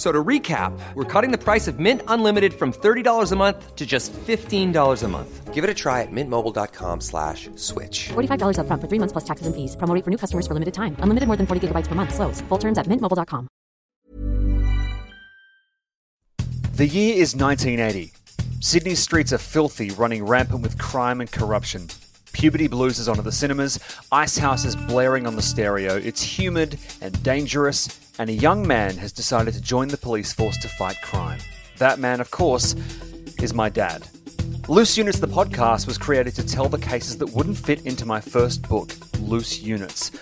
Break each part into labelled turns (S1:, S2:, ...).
S1: F- So to recap, we're cutting the price of Mint Unlimited from $30 a month to just $15 a month.
S2: Give it a try at mintmobile.com slash switch.
S3: $45 upfront for three months plus taxes and fees. Promo for new customers for limited time. Unlimited more than 40 gigabytes per month. Slows. Full terms at mintmobile.com.
S4: The year is 1980. Sydney's streets are filthy, running rampant with crime and corruption. Puberty blues is onto the cinemas, Icehouse is blaring on the stereo, it's humid and dangerous, and a young man has decided to join the police force to fight crime. That man, of course, is my dad. Loose Units, the podcast, was created to tell the cases that wouldn't fit into my first book, Loose Units.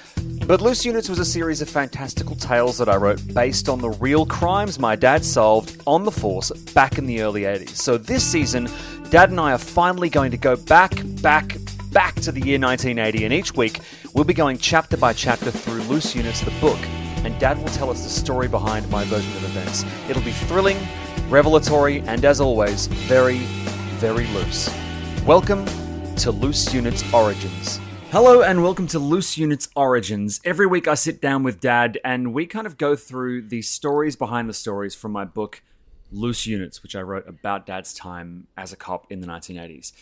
S4: But Loose Units was a series of fantastical tales that I wrote based on the real crimes my dad solved on the force back in the early 80s. So this season, Dad and I are finally going to go back, back, back to the year 1980, and each week we'll be going chapter by chapter through Loose Units, the book, and Dad will tell us the story behind my version of events. It'll be thrilling, revelatory, and as always, very, very loose. Welcome to Loose Units Origins. Hello and welcome to Loose Units Origins. Every week I sit down with Dad and we kind of go through the stories behind the stories from my book Loose Units, which I wrote about Dad's time as a cop in the 1980s.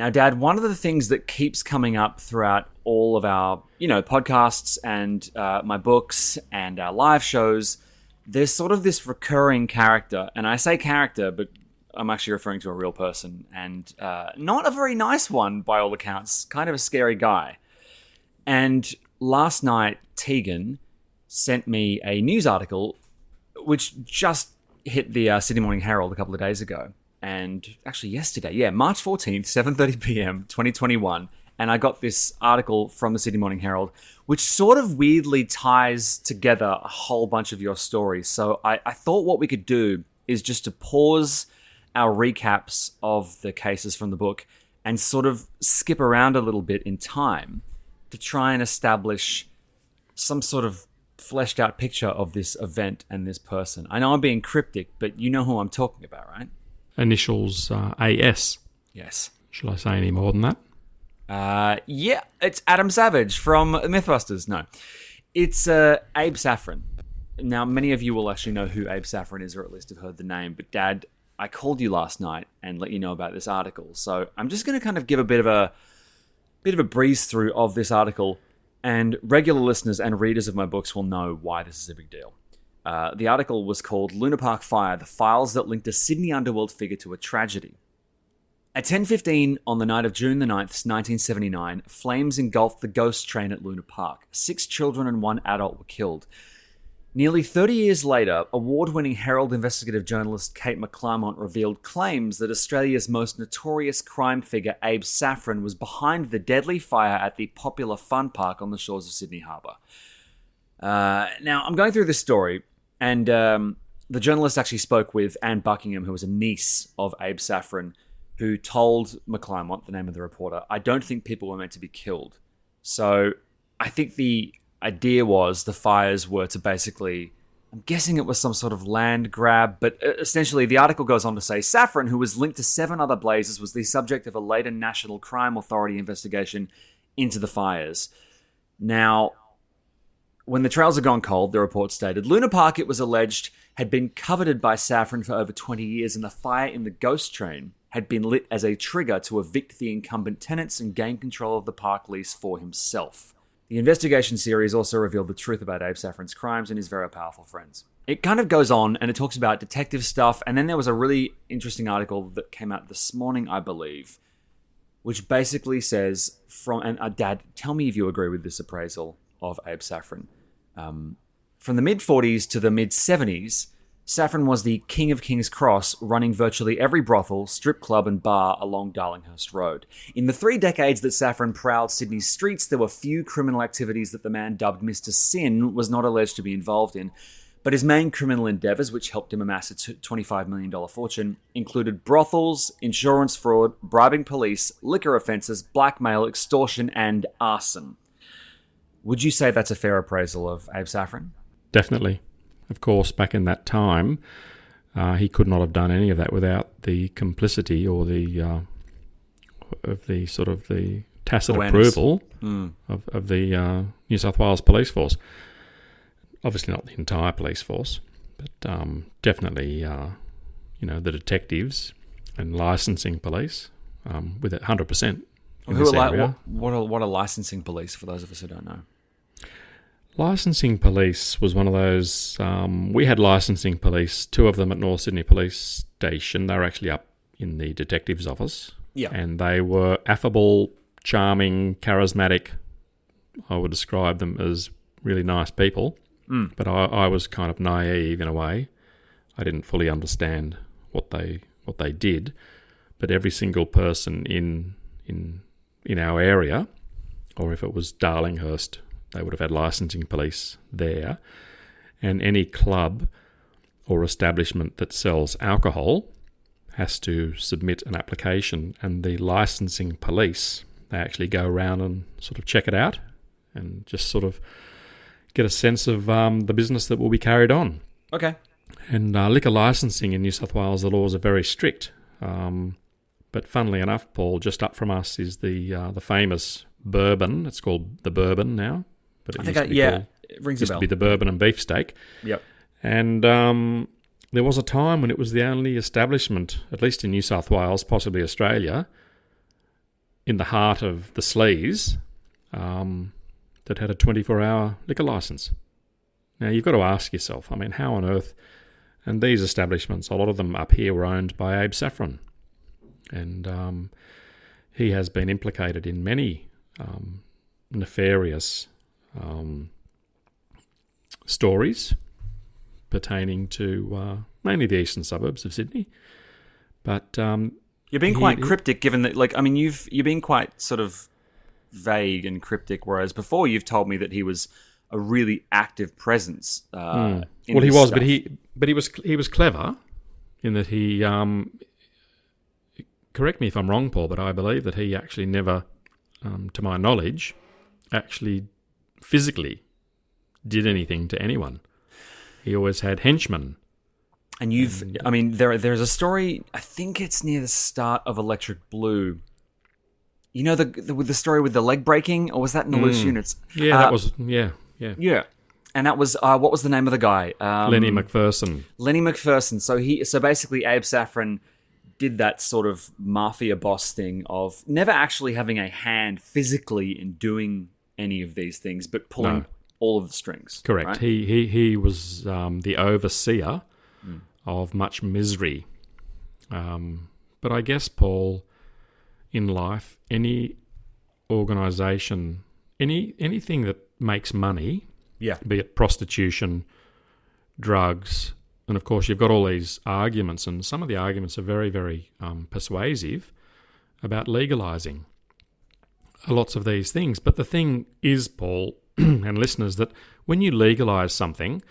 S4: Now, Dad, one of the things that keeps coming up throughout all of our, you know, podcasts and uh, my books and our live shows, there's sort of this recurring character, and I say character, but I'm actually referring to a real person, and uh, not a very nice one by all accounts. Kind of a scary guy. And last night, Tegan sent me a news article which just hit the uh, Sydney Morning Herald a couple of days ago, and actually yesterday, yeah, March 14th, 7:30 p.m., 2021. And I got this article from the Sydney Morning Herald, which sort of weirdly ties together a whole bunch of your stories. So I, I thought what we could do is just to pause our recaps of the cases from the book and sort of skip around a little bit in time to try and establish some sort of fleshed out picture of this event and this person. I know I'm being cryptic, but you know who I'm talking about, right?
S5: Initials uh, AS.
S4: Yes.
S5: Should I say any more than that?
S4: Uh, yeah, it's Adam Savage from Mythbusters. No, it's uh, Abe Saffron. Now, many of you will actually know who Abe Saffron is, or at least have heard the name. But, Dad, I called you last night and let you know about this article. So I'm just going to kind of give a bit of a bit of a breeze through of this article, and regular listeners and readers of my books will know why this is a big deal. Uh, the article was called Luna Park Fire: The Files That Linked a Sydney Underworld Figure to a Tragedy. At 10:15 on the night of June the 9th, 1979, flames engulfed the ghost train at Luna Park. Six children and one adult were killed. Nearly 30 years later, award winning Herald investigative journalist Kate McClymont revealed claims that Australia's most notorious crime figure, Abe Saffron, was behind the deadly fire at the popular fun park on the shores of Sydney Harbour. Uh, now, I'm going through this story, and um, the journalist actually spoke with Anne Buckingham, who was a niece of Abe Saffron, who told McClymont, the name of the reporter, I don't think people were meant to be killed. So I think the idea was the fires were to basically I'm guessing it was some sort of land grab, but uh, essentially the article goes on to say Saffron, who was linked to seven other blazes, was the subject of a later National Crime Authority investigation into the fires. Now, when the trails had gone cold, the report stated Luna Park, it was alleged, had been coveted by Saffron for over 20 years, and the fire in the ghost train had been lit as a trigger to evict the incumbent tenants and gain control of the park lease for himself. The investigation series also revealed the truth about Abe Saffron's crimes and his very powerful friends. It kind of goes on and it talks about detective stuff, and then there was a really interesting article that came out this morning, I believe, which basically says from and uh, Dad, tell me if you agree with this appraisal of Abe Saffron. Um, from the mid 40s to the mid 70s, Saffron was the king of King's Cross, running virtually every brothel, strip club, and bar along Darlinghurst Road. In the three decades that Saffron prowled Sydney's streets, there were few criminal activities that the man dubbed Mr. Sin was not alleged to be involved in. But his main criminal endeavors, which helped him amass a $25 million fortune, included brothels, insurance fraud, bribing police, liquor offences, blackmail, extortion, and arson. Would you say that's a fair appraisal of Abe Saffron?
S5: Definitely. Of course, back in that time, uh, he could not have done any of that without the complicity or the uh, of the sort of the tacit
S4: Awareness.
S5: approval of, of the uh, New South Wales Police Force. Obviously, not the entire police force, but um, definitely, uh, you know, the detectives and licensing police um, with it hundred percent.
S4: Who are li-
S5: area.
S4: what, what, are, what are licensing police for those of us who don't know?
S5: Licensing police was one of those. Um, we had licensing police, two of them at North Sydney Police Station. They were actually up in the detective's office.
S4: Yeah.
S5: And they were affable, charming, charismatic. I would describe them as really nice people.
S4: Mm.
S5: But I, I was kind of naive in a way. I didn't fully understand what they what they did. But every single person in in in our area, or if it was Darlinghurst, they would have had licensing police there. And any club or establishment that sells alcohol has to submit an application, and the licensing police they actually go around and sort of check it out and just sort of get a sense of um, the business that will be carried on.
S4: Okay.
S5: And uh, liquor licensing in New South Wales, the laws are very strict. Um, but funnily enough, Paul, just up from us is the uh, the famous bourbon. It's called the bourbon now, but it
S4: I think,
S5: used
S4: I,
S5: to be
S4: yeah,
S5: called-
S4: it rings a
S5: used
S4: bell.
S5: to be the bourbon and beefsteak.
S4: Yep.
S5: And um, there was a time when it was the only establishment, at least in New South Wales, possibly Australia, in the heart of the sleaze, um, that had a 24 hour liquor license. Now, you've got to ask yourself, I mean, how on earth. And these establishments, a lot of them up here, were owned by Abe Saffron. And um, he has been implicated in many um, nefarious um, stories pertaining to uh, mainly the eastern suburbs of Sydney. But um,
S4: You're being quite
S5: he-
S4: cryptic, given that, like, I mean, you've you're being quite sort of vague and cryptic, whereas before you've told me that he was a really active presence. Uh, in
S5: Hmm. well, he was,
S4: stuff.
S5: but he but he was he was clever in that he. Um, correct me if I'm wrong, Paul, but I believe that he actually never, um, to my knowledge, actually physically did anything to anyone. He always had henchmen.
S4: And you've, I mean, there there's a story. I think it's near the start of Electric Blue. You know the, the with the story with the leg breaking, or was that in the loose units?
S5: Yeah,
S4: Uh,
S5: that was yeah yeah.
S4: yeah. And that was uh, what was the name of the guy? Um,
S5: Lenny McPherson.
S4: Lenny McPherson. So he, so basically, Abe Saffron did that sort of mafia boss thing of never actually having a hand physically in doing any of these things, but pulling
S5: No.
S4: all of the strings.
S5: Correct.
S4: right?
S5: He he he was um, the overseer of much misery. Um, but I guess Paul, in life, any organisation, any anything that makes money,
S4: yeah.
S5: be it prostitution, drugs, and of course you've got all these arguments, and some of the arguments are very very um, persuasive about legalising lots of these things. But the thing is, Paul and listeners, that when you legalise something,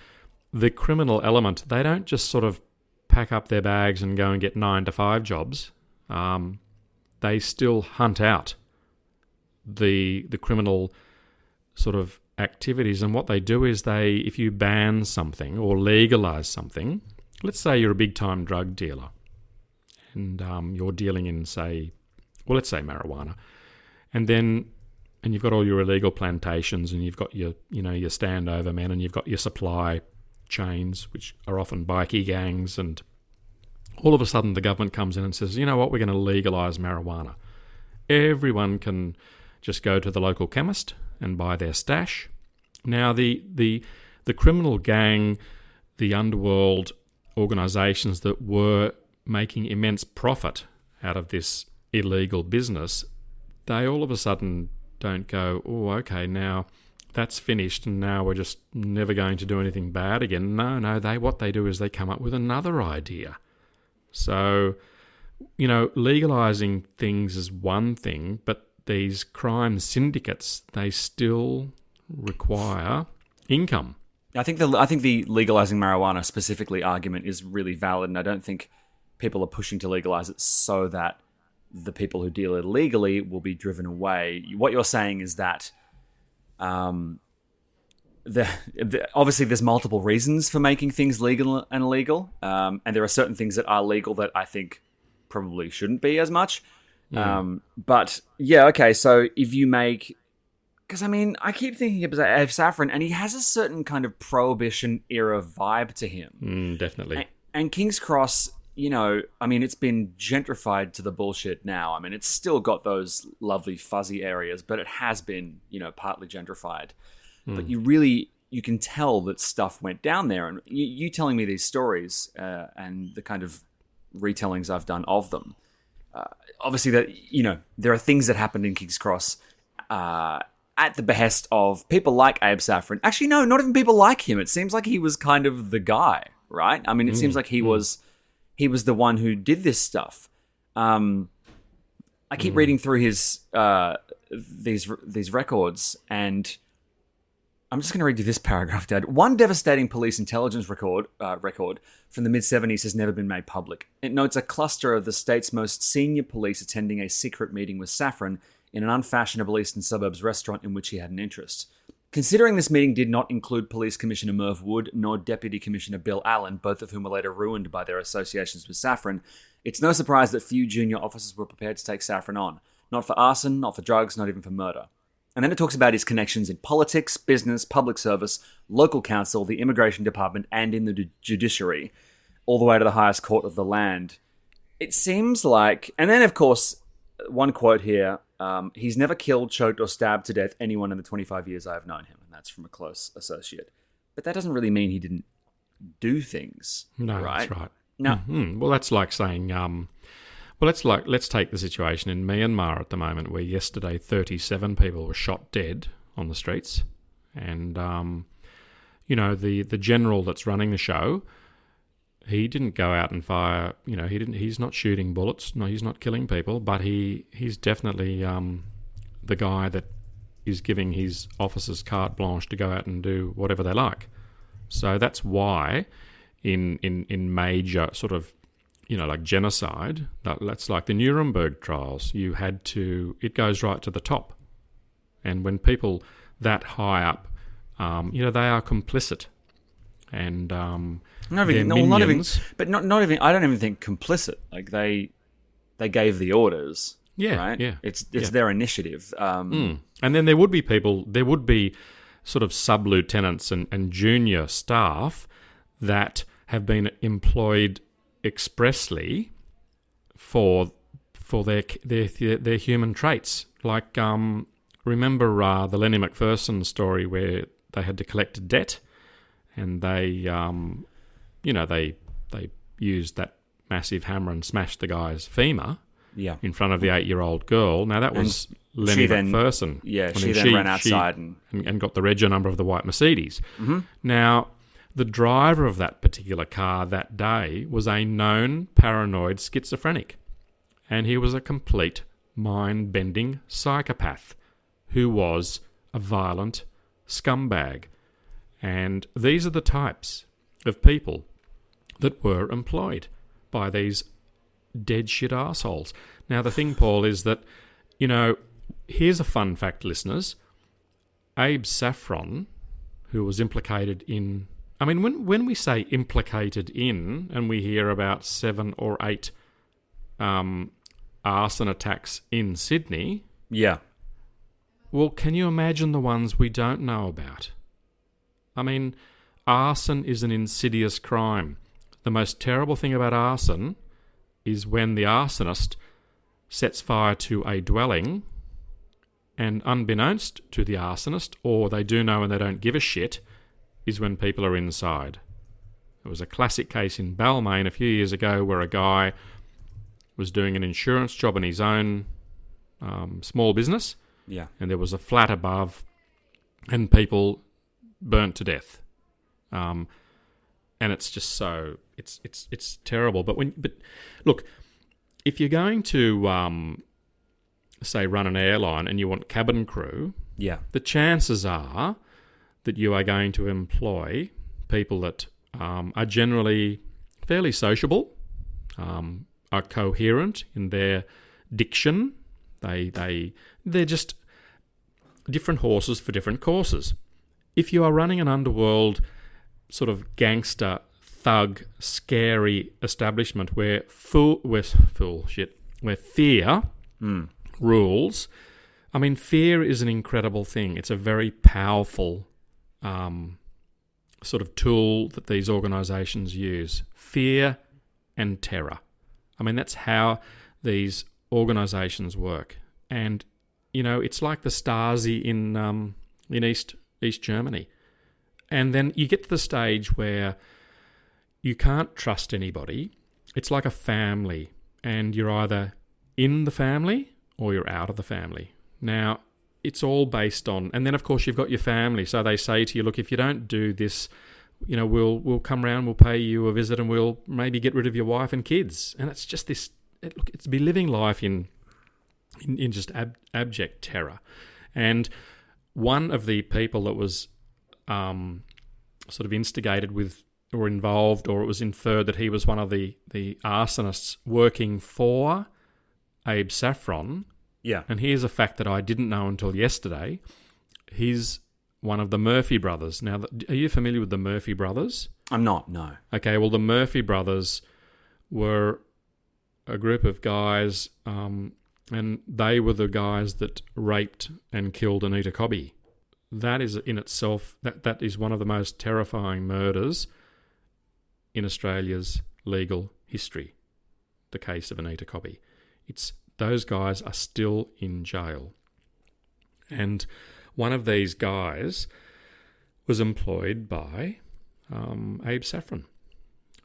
S5: the criminal element, they don't just sort of pack up their bags and go and get nine to five jobs. Um, they still hunt out the the criminal sort of activities, and what they do is they, if you ban something or legalise something, let's say you're a big time drug dealer, and um, you're dealing in say, well, let's say marijuana, and then and you've got all your illegal plantations and you've got your you know your standover men and you've got your supply chains which are often bikie gangs and all of a sudden the government comes in and says you know what? We're going to legalize marijuana. Everyone can just go to the local chemist and buy their stash now the the the criminal gang the underworld organizations that were making immense profit out of this illegal business they all of a sudden don't go, oh, okay, now that's finished and now we're just never going to do anything bad again. No, no, they what they do is they come up with another idea. So, you know, legalizing things is one thing, but these crime syndicates they still require income.
S4: I think the I think the legalizing marijuana specifically argument is really valid, and I don't think people are pushing to legalize it so that the people who deal illegally will be driven away. What you're saying is that, um, the, the obviously there's multiple reasons for making things legal and illegal, um, and there are certain things that are legal that I think probably shouldn't be as much. Um, but yeah, okay. So if you make because I mean, I keep thinking of Abe Saffron, and he has a certain kind of prohibition era vibe to him.
S5: Mm, definitely.
S4: And, and King's Cross, you know, I mean, it's been gentrified to the bullshit now. I mean, it's still got those lovely fuzzy areas, but it has been, you know, partly gentrified. But you really, you can tell that stuff went down there. And you, you telling me these stories uh, and the kind of retellings I've done of them, uh, obviously, that you know, there are things that happened in King's Cross. Uh, at the behest of people like Abe Saffron. Actually, no, not even people like him. It seems like he was kind of the guy, right? I mean, it seems like he was he was the one who did this stuff. Um, I keep reading through his uh, these these records, and I'm just going to read you this paragraph, Dad. One devastating police intelligence record uh, record from the mid 70s has never been made public. It notes a cluster of the state's most senior police attending a secret meeting with Saffron in an unfashionable eastern suburbs restaurant in which he had an interest. Considering this meeting did not include Police Commissioner Merv Wood nor Deputy Commissioner Bill Allen, both of whom were later ruined by their associations with Saffron, it's no surprise that few junior officers were prepared to take Saffron on. Not for arson, not for drugs, not even for murder. And then it talks about his connections in politics, business, public service, local council, the immigration department, and in the ju- judiciary, all the way to the highest court of the land. It seems like, and then of course, one quote here um, he's never killed, choked, or stabbed to death anyone in the 25 years I have known him, and that's from a close associate. But that doesn't really mean he didn't do things.
S5: No,
S4: right?
S5: that's right.
S4: No.
S5: Mhm. Well, that's like saying, um, well, let's like let's take the situation in Myanmar at the moment, where yesterday thirty-seven people were shot dead on the streets, and um, you know the the general that's running the show, he didn't go out and fire. You know, he didn't. He's not shooting bullets. No, he's not killing people. But he he's definitely um, the guy that is giving his officers carte blanche to go out and do whatever they like. So that's why in in in major sort of you know like genocide that, that's like the Nuremberg trials you had to it goes right to the top and when people that high up um, you know they are complicit and um,
S4: Not even, no, not even, but not, not even. I don't even think complicit. Like they, they gave the orders.
S5: Yeah,
S4: right.
S5: yeah,
S4: It's it's
S5: yeah.
S4: their initiative. Um,
S5: Mm. And then there would be people, there would be sort of sub lieutenants and, and junior staff that have been employed expressly for for their their their, human traits. Like um, remember uh, the Lenny McPherson story where they had to collect a debt, and they um, you know they they used that massive hammer and smashed the guy's femur
S4: Yeah.
S5: in front of the eight-year-old girl. Now that was Lenny
S4: she then-
S5: McPherson.
S4: yeah,
S5: And
S4: she
S5: then
S4: then ran outside and-
S5: and, and got the reg number of the white Mercedes.
S4: Mm-hmm.
S5: Now, the driver of that particular car that day was a known paranoid schizophrenic, and he was a complete mind-bending psychopath who was a violent scumbag. And these are the types of people that were employed by these dead shit assholes. Now, the thing, Paul, is that, you know, here's a fun fact, listeners. Abe Saffron, who was implicated in. I mean, when, when we say implicated in, and we hear about seven or eight um, arson attacks in Sydney,
S4: Yeah.
S5: well, can you imagine the ones we don't know about? I mean, arson is an insidious crime. The most terrible thing about arson is when the arsonist sets fire to a dwelling and unbeknownst to the arsonist, or they do know and they don't give a shit, is when people are inside. There was a classic case in Balmain a few years ago where a guy was doing an insurance job in his own um, small business
S4: Yeah.
S5: and there was a flat above, and people burnt to death. Um, and it's just so it's it's it's terrible. But when but look, if you're going to um, say run an airline and you want cabin crew,
S4: Yeah.
S5: the chances are that you are going to employ people that um, are generally fairly sociable, um, are coherent in their diction. They they they're just different horses for different courses. If you are running an underworld sort of gangster thug scary establishment where full where full shit where fear rules I mean, fear is an incredible thing. It's a very powerful um, sort of tool that these organisations use. Fear and terror. I mean, that's how these organisations work. And you know, it's like the Stasi in um, in East East Germany. And then you get to the stage where you can't trust anybody. It's like a family, and you're either in the family or you're out of the family. Now, it's all based on, and then of course you've got your family. So they say to you, look, if you don't do this, you know, we'll we'll come round, we'll pay you a visit, and we'll maybe get rid of your wife and kids. And it's just this. It, look, it's be living life in in, in just ab- abject terror. And one of the people that was um, sort of instigated with or involved, or it was inferred that he was one of the, the arsonists working for Abe Saffron.
S4: Yeah.
S5: And here's a fact that I didn't know until yesterday. He's one of the Murphy brothers. Now, are you familiar with the Murphy brothers?
S4: I'm not, no.
S5: Okay, well, the Murphy brothers were a group of guys, um, and they were the guys that raped and killed Anita Cobby. That is in itself that that is one of the most terrifying murders in Australia's legal history. The case of Anita Cobby. It's those guys are still in jail, and one of these guys was employed by um, Abe Saffron.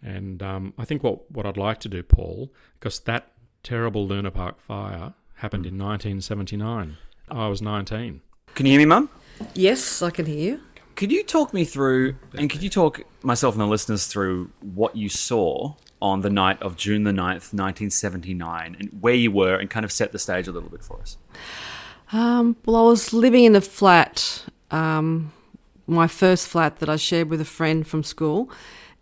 S5: And um, I think what, what I'd like to do, Paul, because that terrible Luna Park fire happened in 1979. I was 19.
S4: Can you hear me, Mum?
S6: Yes, I can hear you.
S4: Could you talk me through, and could you talk myself and the listeners through what you saw on the night of June the 9th, 1979, and where you were, and kind of set the stage a little bit for us?
S6: Um, well, I was living in a flat, um, my first flat that I shared with a friend from school,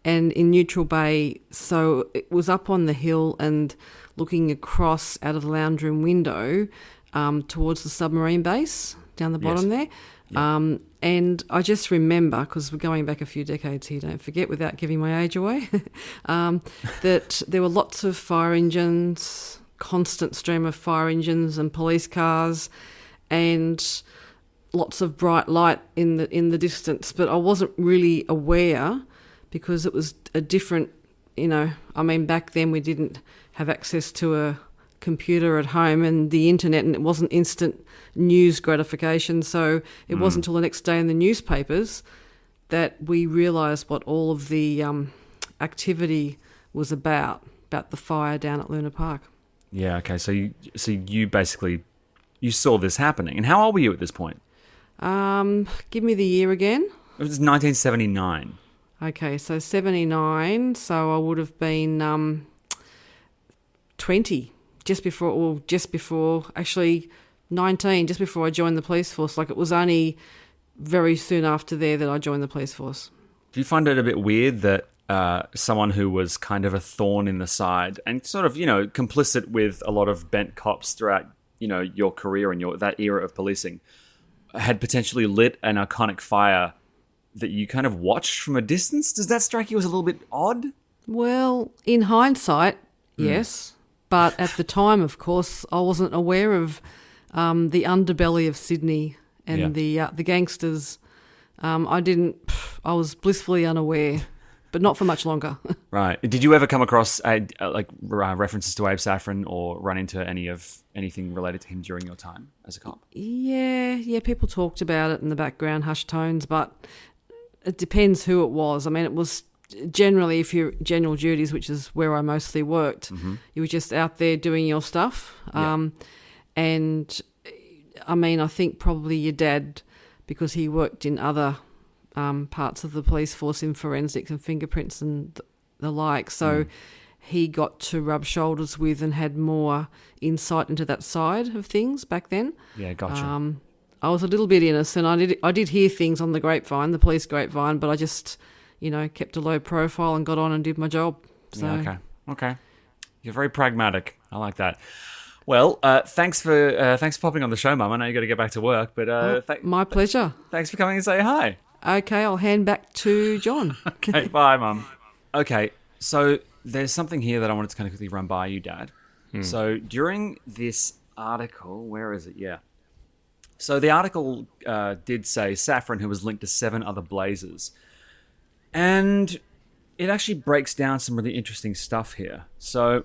S6: and in Neutral Bay. So it was up on the hill and looking across out of the lounge room window um, towards the submarine base down the bottom there. Um, and I just remember, because we're going back a few decades here, don't forget, without giving my age away, um, that there were lots of fire engines, constant stream of fire engines and police cars, and lots of bright light in the in the distance. But I wasn't really aware because it was a different, you know. I mean, back then we didn't have access to a computer at home and the internet, and it wasn't instant news gratification. So it wasn't until the next day in the newspapers that we realised what all of the um, activity was about about the fire down at Luna Park.
S4: Yeah, okay. So you, so you basically, you saw this happening. And how old were you at this point?
S6: Um, give me the year again.
S4: It was 1979.
S6: Okay, so 79, so I would have been um, 20, just before, or just before, actually 19, just before I joined the police force. Like it was only very soon after there that I joined the police force.
S4: Do you find it a bit weird that uh, someone who was kind of a thorn in the side and sort of, you know, complicit with a lot of bent cops throughout, you know, your career and your that era of policing had potentially lit an iconic fire that you kind of watched from a distance? Does that strike you as a little bit odd?
S6: Well, in hindsight, yes. But at the time, of course, I wasn't aware of um, the underbelly of Sydney and
S4: Yeah.
S6: the uh, the gangsters. Um, I didn't. I was blissfully unaware, but not for much longer.
S4: Right. Did you ever come across uh, uh, like uh, references to Abe Saffron or run into any of anything related to him during your time as a cop?
S6: yeah, yeah. People talked about it in the background, hushed tones, but it depends who it was. I mean, it was generally if you're general duties, which is where I mostly worked, you were just out there doing your stuff.
S4: Yeah.
S6: Um, and I mean, I think probably your dad because he worked in other um, parts of the police force in forensics and fingerprints and th- the like. So he got to rub shoulders with and had more insight into that side of things back then.
S4: Yeah, gotcha.
S6: Um, I was a little bit innocent. I did I did hear things on the grapevine, the police grapevine, but I just, you know, kept a low profile and got on and did my job. So
S4: Yeah, okay. Okay. You're very pragmatic. I like that. Well, uh, thanks for uh, thanks for popping on the show, Mum. I know you got to get back to work, but uh, th-
S6: Oh, my pleasure.
S4: thanks for coming and say hi.
S6: Okay, I'll hand back to John.
S4: Okay, bye, Mum. Okay, so there's something here that I wanted to kind of quickly run by you, Dad. So during this article, where is it? Yeah. So the article uh, did say Saffron, who was linked to seven other blazes, and it actually breaks down some really interesting stuff here. So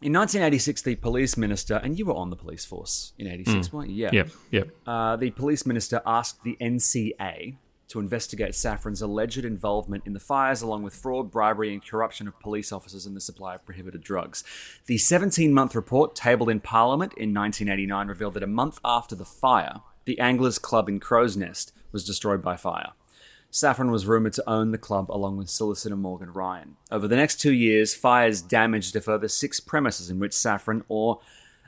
S4: in 1986, the police minister, and you were on the police force in 86, weren't you? Yeah.
S5: Yep, yep.
S4: Uh, the police minister asked the NCA to investigate Saffron's alleged involvement in the fires, along with fraud, bribery, and corruption of police officers in the supply of prohibited drugs. The 17 month report, tabled in Parliament in 1989, revealed that a month after the fire, the Anglers Club in Crow's Nest was destroyed by fire. Saffron was rumoured to own the club along with solicitor Morgan Ryan. Over the next two years, fires damaged a further six premises in which Saffron or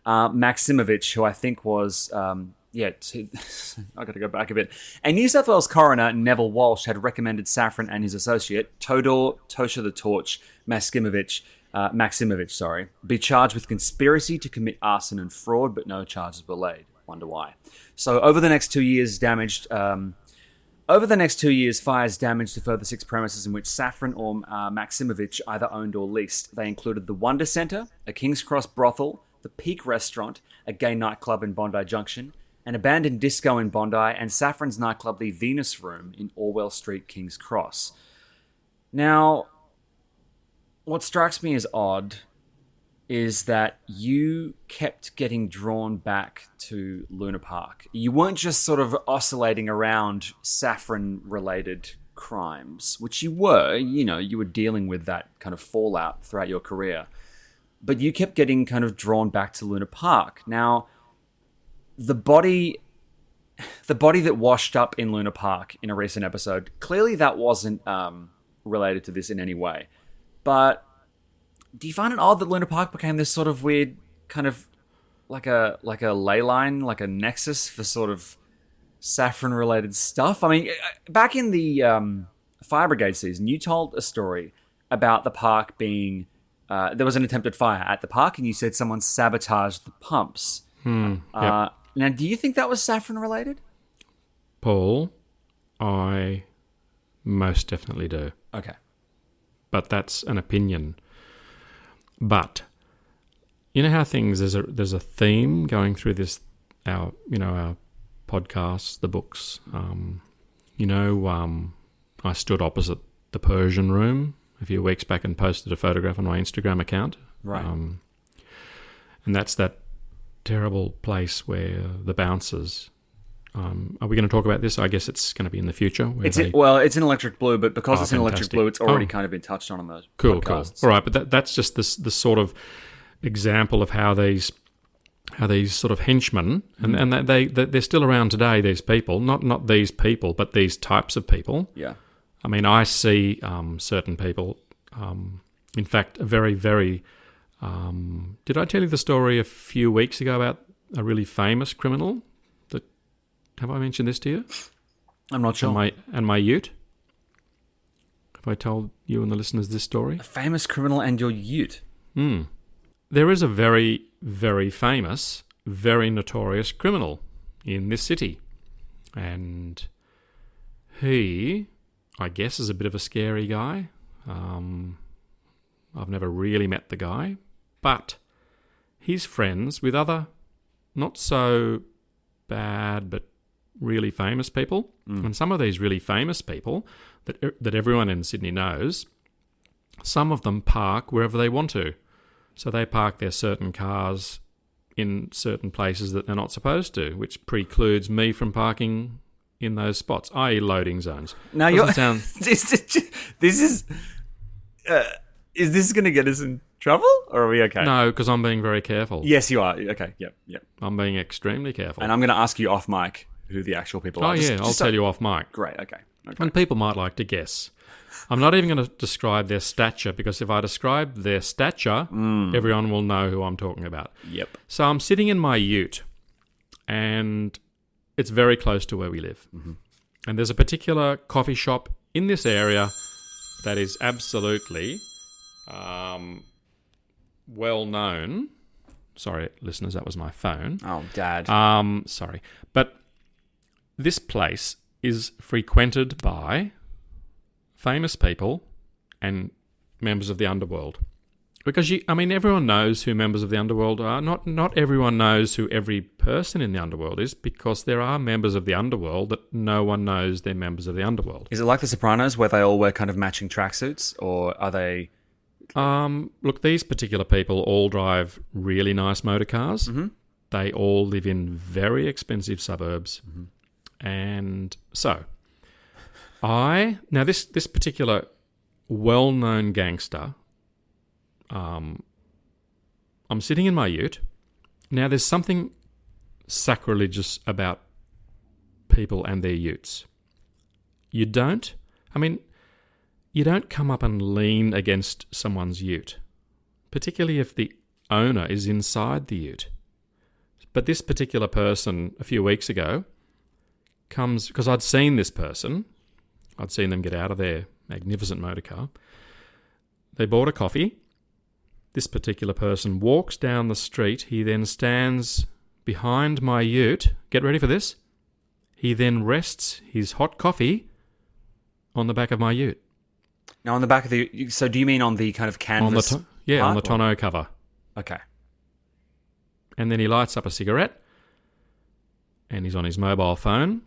S4: uh, Maximovich, who I think was, um, yeah, t- I got to go back a bit. A New South Wales coroner, Neville Walsh, had recommended Saffron and his associate, Todor Tosha the Torch Maximovich, uh, Maximovich, sorry, be charged with conspiracy to commit arson and fraud, but no charges were laid. Wonder why. So over the next two years, damaged. Um, over the next two years, fires damaged a further six premises in which Saffron or uh, Maximovich either owned or leased. They included the Wonder Centre, a King's Cross brothel, the Peak Restaurant, a gay nightclub in Bondi Junction, an abandoned disco in Bondi, and Saffron's nightclub, the Venus Room, in Orwell Street, King's Cross. Now, what strikes me as odd is that you kept getting drawn back to Luna Park. You weren't just sort of oscillating around saffron related crimes, which you were, you know, you were dealing with that kind of fallout throughout your career. But you kept getting kind of drawn back to Luna Park. Now, the body the body that washed up in Luna Park in a recent episode, clearly that wasn't um, related to this in any way. But do you find it odd that Luna Park became this sort of weird kind of like a like a ley line, like a nexus for sort of saffron related stuff? I mean, back in the um, Fire Brigade season, you told a story about the park being uh, there was an attempted fire at the park, and you said someone sabotaged the pumps.
S5: Hmm,
S4: Uh, now, do you think that was saffron related?
S5: Paul, I most definitely do.
S4: Okay.
S5: But that's an opinion. But you know how things there's a there's a theme going through this our you know our podcasts, the books. Um, you know, um, I stood opposite the Persian room a few weeks back and posted a photograph on my Instagram account.
S4: Right.
S5: Um, and that's that terrible place where the bouncers. Um, are we going to talk about this? I guess it's going to be in the future.
S4: It's
S5: they,
S4: in, well, it's in electric blue, but because
S5: Oh,
S4: it's in electric blue, it's already
S5: Oh.
S4: kind of been touched on in those
S5: cool,
S4: podcasts.
S5: cool. All right, but that, that's just this the sort of example of how these how these sort of henchmen and and they, they they're still around today. These people, not not these people, but these types of people.
S4: Yeah.
S5: I mean, I see um, certain people. Um, in fact, a very very. Um, did I tell you the story a few weeks ago about a really famous criminal? Have I mentioned this to you?
S4: I'm not sure.
S5: And my and my ute. Have I told you and the listeners this story?
S4: a famous criminal and your ute.
S5: Hmm. There is a very, very famous, very notorious criminal in this city. And he, I guess, is a bit of a scary guy. Um, I've never really met the guy, but he's friends with other not so bad but really famous people. And some of these really famous people that that everyone in Sydney knows, some of them park wherever they want to. So they park their certain cars in certain places that they're not supposed to, which precludes me from parking in those spots, i.e., loading zones.
S4: Now you're
S5: sound
S4: this is this is uh, is this going to get us in trouble or are we okay?
S5: no, because I'm being very careful.
S4: Yes, you are. Okay. Yep. Yep.
S5: I'm being extremely careful.
S4: And I'm going to ask you off mic who the actual people
S5: oh
S4: are. Just-
S5: yeah, I'll
S4: just
S5: tell
S4: so-
S5: you off mic.
S4: Great. Okay. Okay.
S5: And people might like to guess. I'm not even going to describe their stature because if I describe their stature, everyone will know who I'm talking about.
S4: Yep.
S5: So I'm sitting in my ute, and it's very close to where we live. And there's a particular coffee shop in this area that is absolutely um, well known. Sorry, listeners, that was my phone.
S4: Oh, Dad.
S5: Um, sorry, but this place is frequented by famous people and members of the underworld. Because you, I mean, everyone knows who members of the underworld are. Not not everyone knows who every person in the underworld is, because there are members of the underworld that no one knows they're members of the underworld.
S4: is it like The Sopranos where they all wear kind of matching tracksuits, or are they?
S5: Um, look, these particular people all drive really nice motor cars. They all live in very expensive suburbs, and so I now this this particular well-known gangster. Um, I'm sitting in my ute. Now, there's something sacrilegious about people and their utes. You don't. I mean, you don't come up and lean against someone's ute, particularly if the owner is inside the ute. But this particular person a few weeks ago comes because I'd seen this person, I'd seen them get out of their magnificent motor car. They bought a coffee. This particular person walks down the street. He then stands behind my ute. Get ready for this. He then rests his hot coffee on the back of my ute.
S4: Now on the back of the. So do you mean on the kind of
S5: On the
S4: canvas?
S5: to- yeah, on the
S4: part, or-
S5: tonneau cover.
S4: Okay.
S5: and then he lights up a cigarette and he's on his mobile phone.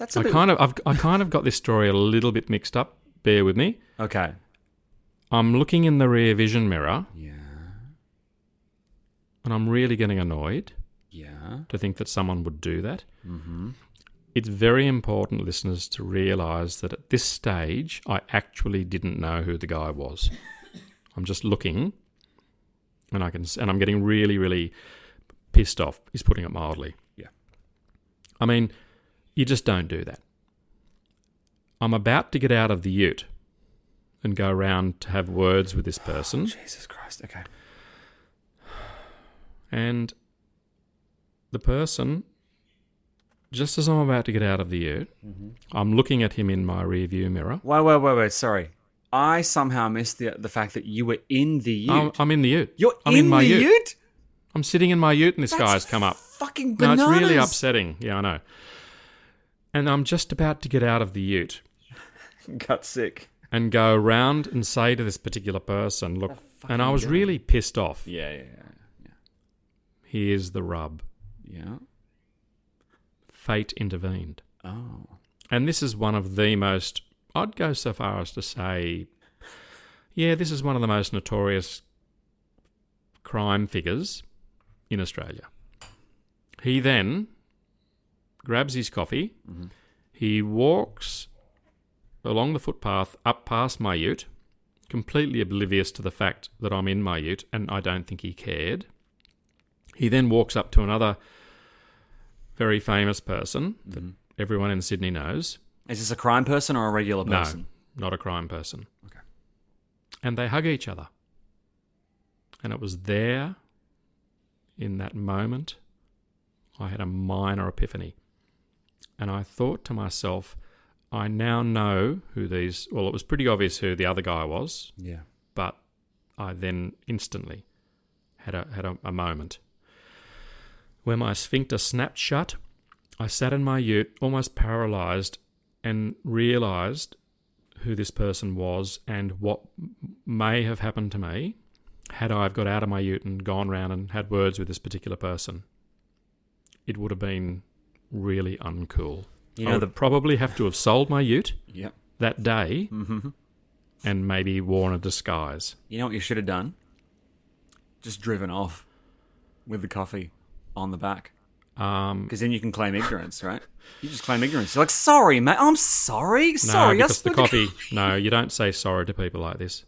S4: That's
S5: I
S4: bit.
S5: kind of I've I kind of got this story a little bit mixed up. Bear with me.
S4: Okay.
S5: I'm looking in the rear vision mirror
S4: Yeah.
S5: and I'm really getting annoyed
S4: Yeah.
S5: to think that someone would do that. Mm-hmm. It's very important, listeners, to realise that at this stage, I actually didn't know who the guy was. I'm just looking, and I can, and I'm getting really, really pissed off. He's putting it mildly.
S4: Yeah.
S5: I mean, you just don't do that. I'm about to get out of the ute and go around to have words with this person.
S4: Jesus Christ. Okay.
S5: And the person, just as I'm about to get out of the ute, mm-hmm. I'm looking at him in my rear view mirror.
S4: Wait, wait, wait, wait. Sorry. I somehow missed the the fact that you were in the ute.
S5: I'm, I'm in the ute.
S4: You're
S5: I'm
S4: in,
S5: my
S4: the
S5: ute.
S4: ute?
S5: I'm sitting in my ute, and this
S4: That's
S5: guy's come up.
S4: fucking bananas.
S5: No, it's really upsetting. Yeah, I know. And I'm just about to get out of the ute
S4: Got sick.
S5: and go around and say to this particular person, look, and I was really pissed off.
S4: Yeah, yeah, yeah.
S5: Here's the rub.
S4: Yeah.
S5: Fate intervened.
S4: Oh.
S5: And this is one of the most, I'd go so far as to say, yeah, this is one of the most notorious crime figures in Australia. He then grabs his coffee, mm-hmm. he walks along the footpath up past my ute, completely oblivious to the fact that I'm in my ute, and I don't think he cared. He then walks up to another very famous person that mm-hmm. everyone in Sydney knows.
S4: Is this a crime person or a regular person?
S5: No, not a crime person.
S4: Okay.
S5: And they hug each other. And it was there, in that moment, I had a minor epiphany. And I thought to myself, I now know who these, well, it was pretty obvious who the other guy was,
S4: Yeah.
S5: but I then instantly had a, had a, a moment where my sphincter snapped shut. I sat in my ute, almost paralyzed, and realized who this person was and what may have happened to me had I have got out of my ute and gone round and had words with this particular person. It would have been really uncool.
S4: You
S5: I would
S4: the
S5: probably have to have sold my ute
S4: Yep.
S5: that day
S4: Mm-hmm.
S5: and maybe worn a disguise.
S4: You know what you should have done? Just driven off with the coffee on the back.
S5: Um,
S4: Because then you can claim ignorance, right? You just claim ignorance. You're like, sorry, mate. I'm sorry. Sorry. I
S5: because the coffee. no, you don't say sorry to people like this.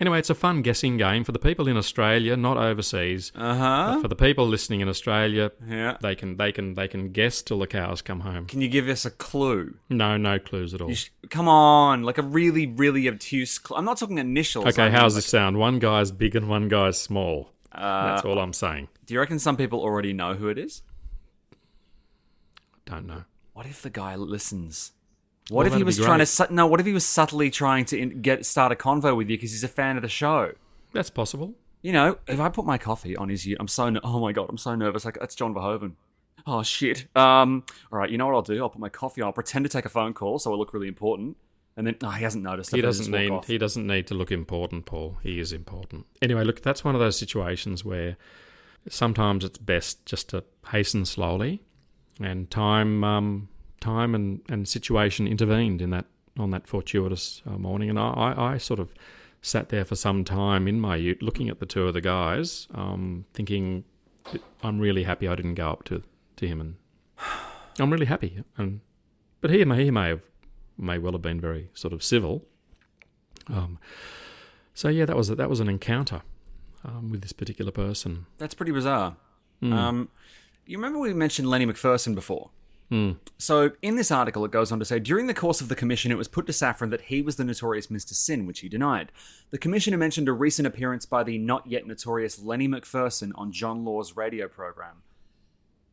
S5: Anyway, it's a fun guessing game for the people in Australia, not overseas.
S4: Uh huh.
S5: For the people listening in Australia,
S4: Yeah.
S5: they can they can they can guess till the cows come home.
S4: Can you give us a clue?
S5: No, no clues at all.
S4: You sh- come on, like a really, really obtuse. Cl- I'm not talking initials.
S5: Okay,
S4: I mean,
S5: how's
S4: like-
S5: this sound? One guy's big and one guy's small.
S4: Uh,
S5: That's all I'm saying.
S4: Do you reckon some people already know who it is?
S5: Don't know.
S4: What if the guy listens?
S5: Well,
S4: What if he was trying to no? What if he was subtly trying to in- get start a convo with you because he's a fan of the show?
S5: That's possible.
S4: You know, if I put my coffee on his, I'm so oh my god, I'm so nervous. Like that's John Verhoeven. Oh shit. Um. All right. You know what I'll do? I'll put my coffee on. I'll pretend to take a phone call so I look really important. And then, oh, he hasn't noticed.
S5: He doesn't need
S4: off.
S5: he doesn't need to look important, Paul. He is important. Anyway, look, that's one of those situations where sometimes it's best just to hasten slowly, and time um, time and, and situation intervened in that on that fortuitous uh, morning, and I, I, sort of sat there for some time in my ute, looking at the two of the guys, um, thinking I'm really happy I didn't go up to to him, and I'm really happy, and but he may he may have may well have been very sort of civil. Um, so yeah, that was that was an encounter um, with this particular person.
S4: That's pretty bizarre.
S5: Hmm.
S4: Um, you remember we mentioned Lenny McPherson before?
S5: Hmm.
S4: So in this article, it goes on to say during the course of the commission, it was put to Saffron that he was the notorious Mr. Sin, which he denied. The commissioner mentioned a recent appearance by the not yet notorious Lenny McPherson on John Laws' radio program.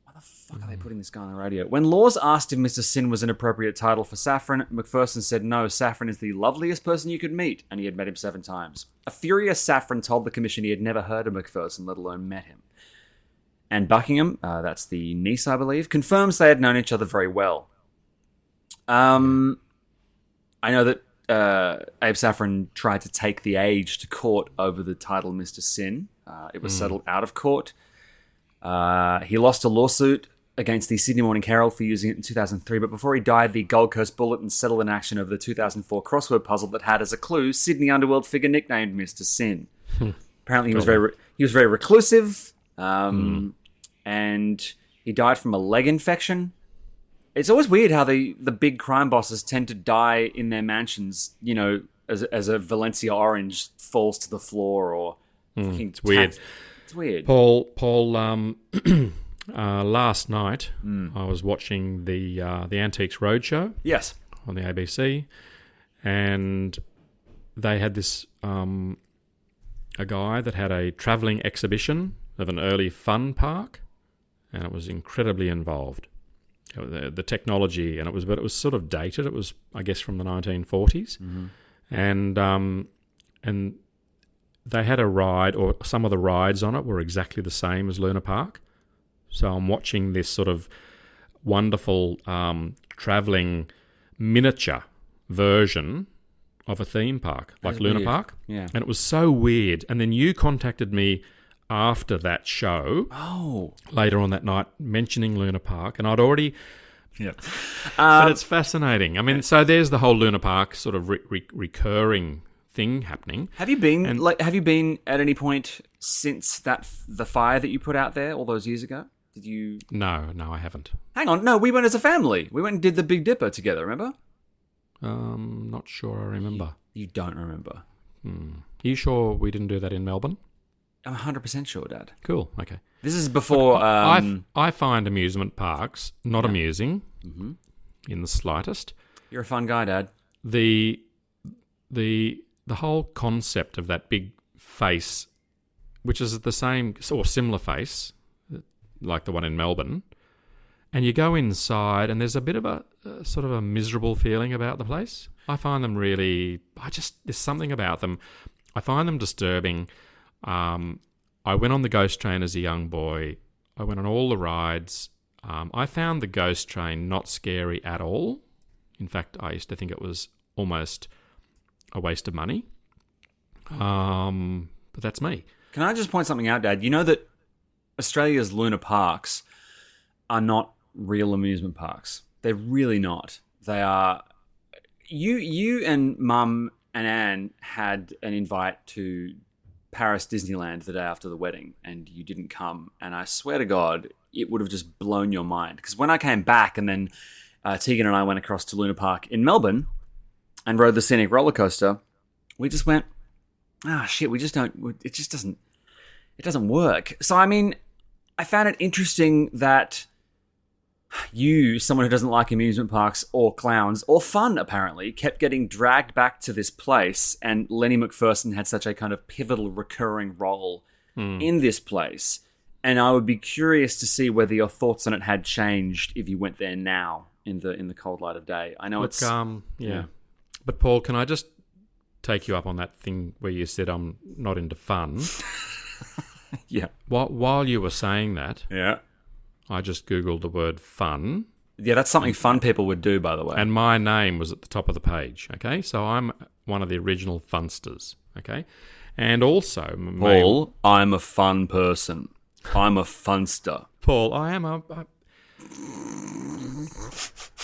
S4: Why the fuck are they putting this guy on the radio? When Laws asked if Mr. Sin was an appropriate title for Saffron, McPherson said no, Saffron is the loveliest person you could meet, and he had met him seven times. A furious Saffron told the commission he had never heard of McPherson, let alone met him. And Buckingham, uh, that's the niece, I believe, confirms they had known each other very well. Um, I know that uh, Abe Saffron tried to take the Age to court over the title Mr. Sin. Uh, it was
S5: Mm.
S4: settled out of court. Uh, he lost a lawsuit against the Sydney Morning Herald for using it in 2003, but before he died, the Gold Coast Bulletin settled an action over the 2004 crossword puzzle that had as a clue Sydney underworld figure nicknamed Mr. Sin. Apparently, he was very he was very reclusive, um, and he died from a leg infection. It's always weird how the the big crime bosses tend to die in their mansions. You know, as as a Valencia orange falls to the floor, or
S5: Hmm, it's weird.
S4: taps- It's weird.
S5: Paul, Paul. Um, uh, last night
S4: Hmm.
S5: I was watching the uh, the Antiques Roadshow
S4: Yes.
S5: on the ABC, and they had this um, a guy that had a travelling exhibition of an early fun park, and it was incredibly involved. The, the technology and it was, but it was sort of dated. It was, I guess, from the 1940s, and um, and they had a ride, or some of the rides on it were exactly the same as Luna Park. So I'm watching this sort of wonderful um, traveling miniature version of a theme park, like
S4: That's
S5: Luna
S4: weird.
S5: Park.
S4: Yeah.
S5: And it was so weird. And then you contacted me after that show
S4: Oh.
S5: later on that night mentioning Luna Park, and I'd already.
S4: Yeah.
S5: but
S4: Um,
S5: it's fascinating. I mean, so there's the whole Luna Park sort of re- re- recurring thing happening.
S4: Have you been
S5: And-
S4: like? Have you been at any point since that the fire that you put out there all those years ago? Did you?
S5: No, no, I haven't.
S4: Hang on, no. We went as a family. We went and did the Big Dipper together. Remember?
S5: Um, not sure I remember.
S4: You don't remember?
S5: Hmm. Are you sure we didn't do that in Melbourne?
S4: I'm 100 percent sure, Dad.
S5: Cool. Okay.
S4: This is before.
S5: I,
S4: Um,
S5: I find amusement parks not amusing
S4: Mhm.
S5: in the slightest.
S4: you're a fun guy, Dad.
S5: the the the whole concept of that big face, which is the same or similar face, like the one in Melbourne, and you go inside and there's a bit of a, a sort of a miserable feeling about the place. I find them really. I just there's something about them. I find them disturbing. Um, I went on the ghost train as a young boy. I went on all the rides. Um, I found the ghost train not scary at all. In fact, I used to think it was almost a waste of money. Um, but that's me.
S4: Can I just point something out, Dad? You know that Australia's Luna parks are not real amusement parks. They're really not. They are. You, you, and Mum and Anne had an invite to Paris Disneyland the day after the wedding, and you didn't come. And I swear to God, it would have just blown your mind. Because when I came back, and then uh, Tegan and I went across to Luna Park in Melbourne and rode the scenic roller coaster, we just went, ah, shit, we just don't. It just doesn't. It doesn't work. So I mean, I found it interesting that you, someone who doesn't like amusement parks or clowns or fun, apparently, kept getting dragged back to this place, and Lenny McPherson had such a kind of pivotal recurring role in this place. And I would be curious to see whether your thoughts on it had changed if you went there now in the in the cold light of day. I know
S5: Look,
S4: it's
S5: um, yeah.
S4: yeah.
S5: But Paul, can I just take you up on that thing where you said I'm not into fun?
S4: yeah
S5: while, while you were saying that,
S4: yeah
S5: I just googled the word fun,
S4: yeah. That's something fun people would do, by the way.
S5: and my name was at the top of the page. Okay, so I'm one of the original funsters. Okay, and also
S4: Paul, I'm a fun person. I'm a funster.
S5: Paul, I am a, I,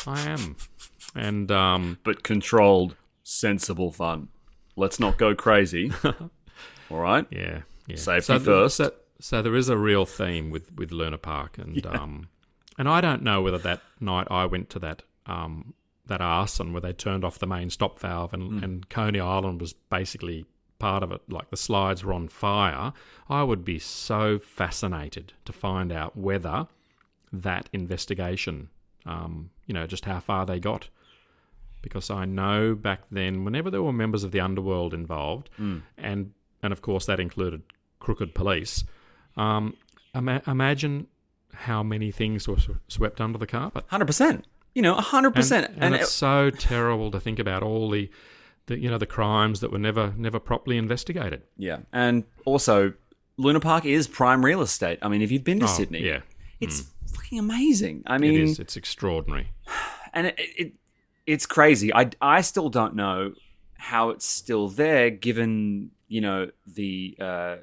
S5: I am, and um,
S4: but controlled, sensible fun. Let's not go crazy. All right.
S5: Yeah, yeah.
S4: Safety
S5: so
S4: first.
S5: So there is a real theme with with Luna Park, and um, and I don't know whether that night I went to that um that arson where they turned off the main stop valve, and
S4: Mm.
S5: and Coney Island was basically part of it. Like the slides were on fire. I would be so fascinated to find out whether that investigation, um, you know, just how far they got. Because I know back then, whenever there were members of the underworld involved,
S4: Mm.
S5: and and of course that included crooked police. Um, ima- imagine how many things were swept under the carpet.
S4: Hundred percent. You know, hundred
S5: And,
S4: percent.
S5: and it's so terrible to think about all the, the you know the crimes that were never never properly investigated.
S4: yeah, and also Luna Park is prime real estate. I mean, if you've been to
S5: Oh,
S4: Sydney,
S5: yeah,
S4: it's fucking amazing. I mean,
S5: it is. It's extraordinary.
S4: and it, it it's crazy. I I still don't know how it's still there, given you know the uh,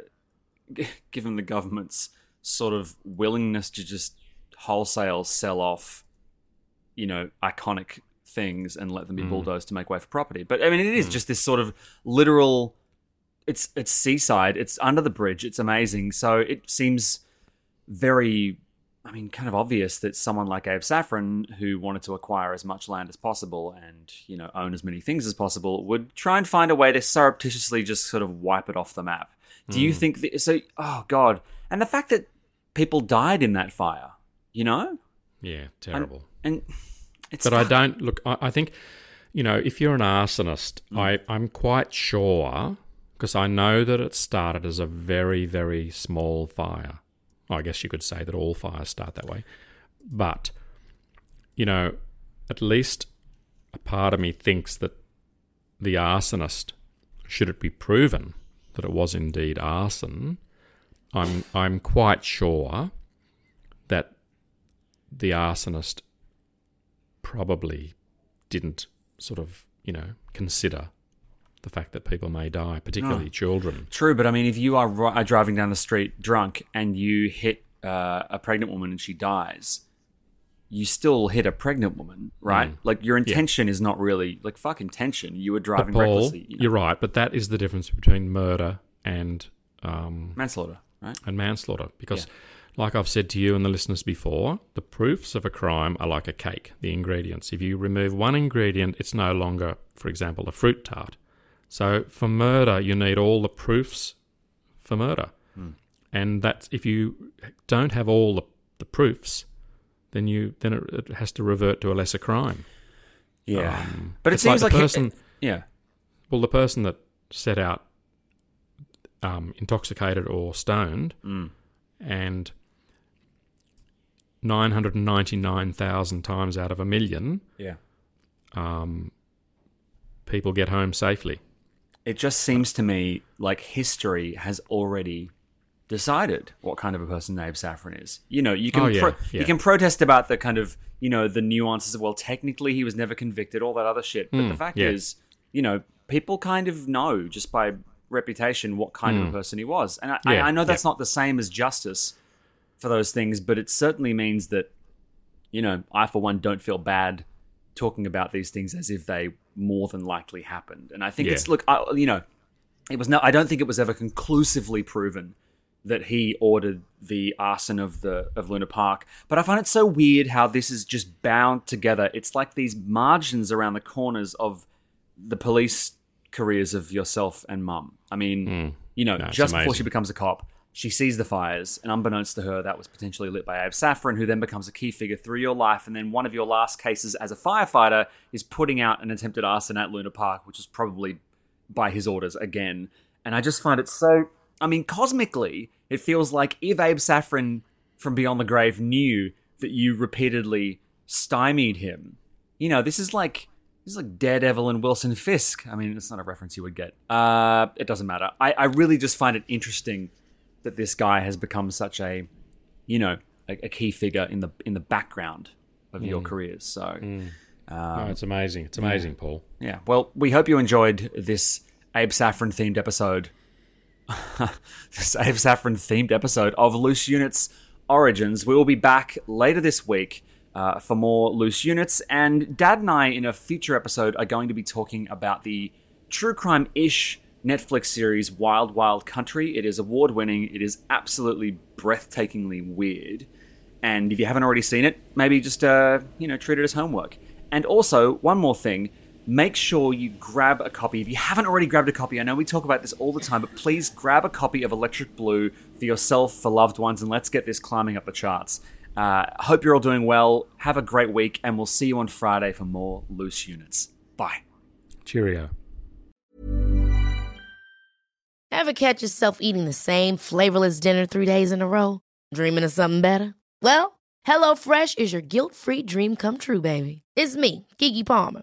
S4: given the government's sort of willingness to just wholesale sell off, you know, iconic things and let them be
S5: Mm.
S4: bulldozed to make way for property. But I mean, it is just this sort of literal. It's it's seaside. It's under the bridge. It's amazing. So it seems very I mean, kind of obvious that someone like Abe Saffron, who wanted to acquire as much land as possible and, you know, own as many things as possible, would try and find a way to surreptitiously just sort of wipe it off the map. Do you
S5: Mm.
S4: think that, so, oh God. And the fact that people died in that fire, you know?
S5: Yeah, terrible.
S4: And it's.
S5: but I don't look. I, I think, you know, if you're an arsonist,
S4: Mm.
S5: I I'm quite sure because I know that it started as a very very small fire. I guess you could say that all fires start that way, but you know, at least a part of me thinks that the arsonist, should it be proven that it was indeed arson, I'm I'm quite sure that the arsonist probably didn't sort of, you know, consider the fact that people may die, particularly
S4: No.
S5: children.
S4: True, but I mean, if you are, are driving down the street drunk and you hit uh, a pregnant woman and she dies, you still hit a pregnant woman, right?
S5: Mm.
S4: Like your
S5: Yeah.
S4: intention is not really like fuck intention. You were driving
S5: Paul,
S4: recklessly. You know?
S5: you're right, but that is the difference between murder and um,
S4: Manslaughter, right?
S5: And manslaughter, because, like I've said to you and the listeners before, the proofs of a crime are like a cake. The ingredients. If you remove one ingredient, it's no longer, for example, a fruit tart. So for murder, you need all the proofs for murder,
S4: Hmm.
S5: and that's if you don't have all the, the proofs, then you then it, it has to revert to a lesser crime.
S4: Yeah.
S5: Um,
S4: But it seems
S5: the
S4: like it-
S5: person.
S4: yeah.
S5: Well, the person that set out um, intoxicated or stoned,
S4: Mm.
S5: and nine hundred ninety nine thousand times out of a million,
S4: Yeah.
S5: um, people get home safely.
S4: It just seems to me like history has already decided what kind of a person Abe Saffron is. You know, you can
S5: Oh, yeah,
S4: pro-
S5: yeah.
S4: you can protest about the kind of you know the nuances of well, technically he was never convicted, all that other shit. But the
S5: Mm,
S4: fact
S5: yeah.
S4: is, you know, people kind of know just by reputation what kind of
S5: Mm.
S4: a person he was, and I, I, I know that's not the same as justice for those things, but it certainly means that you know I for one don't feel bad talking about these things as if they more than likely happened. And I think it's look, I, you know, it was no. I don't think it was ever conclusively proven that he ordered the arson of the of Luna Park. But I find it so weird how this is just bound together. It's like these margins around the corners of the police careers of yourself and mum. I mean, hmm. you know.
S5: No,
S4: just before she becomes a cop, she sees the fires, and unbeknownst to her, that was potentially lit by Abe Saffron, who then becomes a key figure through your life. And then one of your last cases as a firefighter is putting out an attempted arson at Luna Park, which is probably by his orders again. And I just find it so. I mean, cosmically, it feels like if Abe Saffron from Beyond the Grave knew that you repeatedly stymied him, you know, this is like. This is like Daredevil and Wilson Fisk. I mean, it's not a reference you would get. Uh, it doesn't matter. I, I really just find it interesting that this guy has become such a, you know, a, a key figure in the in the background of your
S5: Mm.
S4: careers. So, um,
S5: no, it's amazing. It's amazing,
S4: yeah.
S5: Paul.
S4: Yeah. Well, we hope you enjoyed this Abe Saffron themed episode. Abe Saffron themed episode of Loose Units Origins. We will be back later this week uh, for more Loose Units, and Dad and I, in a future episode, are going to be talking about the true crime ish Netflix series Wild Wild Country. It is award winning. It is absolutely breathtakingly weird. And if you haven't already seen it, maybe just uh, you know treat it as homework. And also, one more thing: make sure you grab a copy. If you haven't already grabbed a copy, I know we talk about this all the time, but please grab a copy of Electric Blue for yourself, for loved ones, and let's get this climbing up the charts. Uh, hope you're all doing well. Have a great week, and we'll see you on Friday for more loose units. Bye.
S5: Cheerio.
S7: Ever catch yourself eating the same flavorless dinner three days in a row? Dreaming of something better? Well, HelloFresh is your guilt free dream come true, baby. It's me, Keke Palmer.